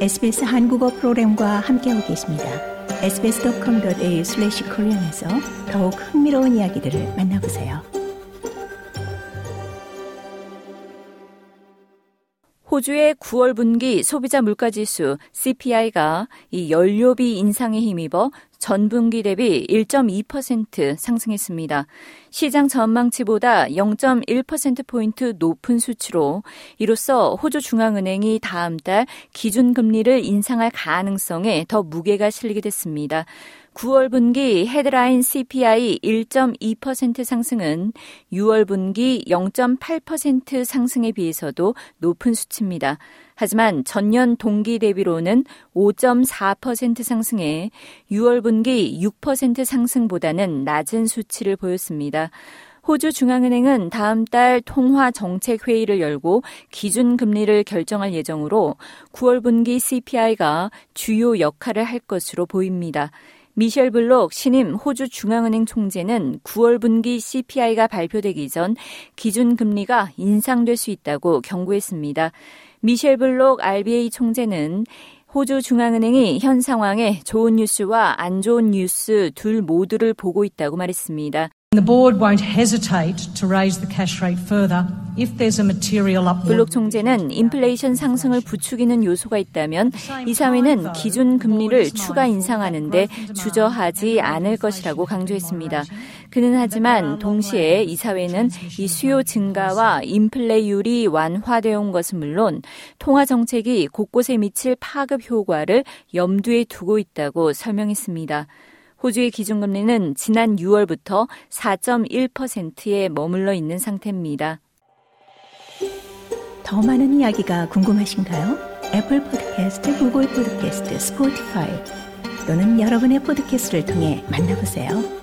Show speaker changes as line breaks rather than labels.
SBS 한국어 프로그램과 함께하고 계십니다. sbs.com.au/korean에서 더욱 흥미로운 이야기들을 만나보세요.
호주의 9월 분기 소비자 물가지수 CPI가 이 연료비 인상에 힘입어 전분기 대비 1.2% 상승했습니다. 시장 전망치보다 0.1%포인트 높은 수치로 이로써 호주 중앙은행이 다음 달 기준금리를 인상할 가능성에 더 무게가 실리게 됐습니다. 9월 분기 헤드라인 CPI 1.2% 상승은 6월 분기 0.8% 상승에 비해서도 높은 수치입니다. 하지만 전년 동기 대비로는 5.4% 상승해 6월 분기 6% 상승보다는 낮은 수치를 보였습니다. 호주 중앙은행은 다음 달 통화 정책 회의를 열고 기준 금리를 결정할 예정으로 9월 분기 CPI가 주요 역할을 할 것으로 보입니다. 미셸 블록 신임 호주 중앙은행 총재는 9월 분기 CPI가 발표되기 전 기준 금리가 인상될 수 있다고 경고했습니다. 미셸 블록 RBA 총재는 호주 중앙은행이 현 상황에 좋은 뉴스와 안 좋은 뉴스 둘 모두를 보고 있다고 말했습니다. 블록 총재는 인플레이션 상승을 부추기는 요소가 있다면 이사회는 기준 금리를 추가 인상하는데 주저하지 않을 것이라고 강조했습니다. 그는 하지만 동시에 이사회는 이 수요 증가와 인플레이율이 완화되어 온 것은 물론 통화 정책이 곳곳에 미칠 파급 효과를 염두에 두고 있다고 설명했습니다. 호주의 기준금리는 지난 6월부터 4.1%에 머물러 있는 상태입니다.
더 많은 이야기가 궁금하신가요? 애플 포드캐스트, 구글 포드캐스트, 스포티파이 또는 여러분의 포드캐스트를 통해 만나보세요.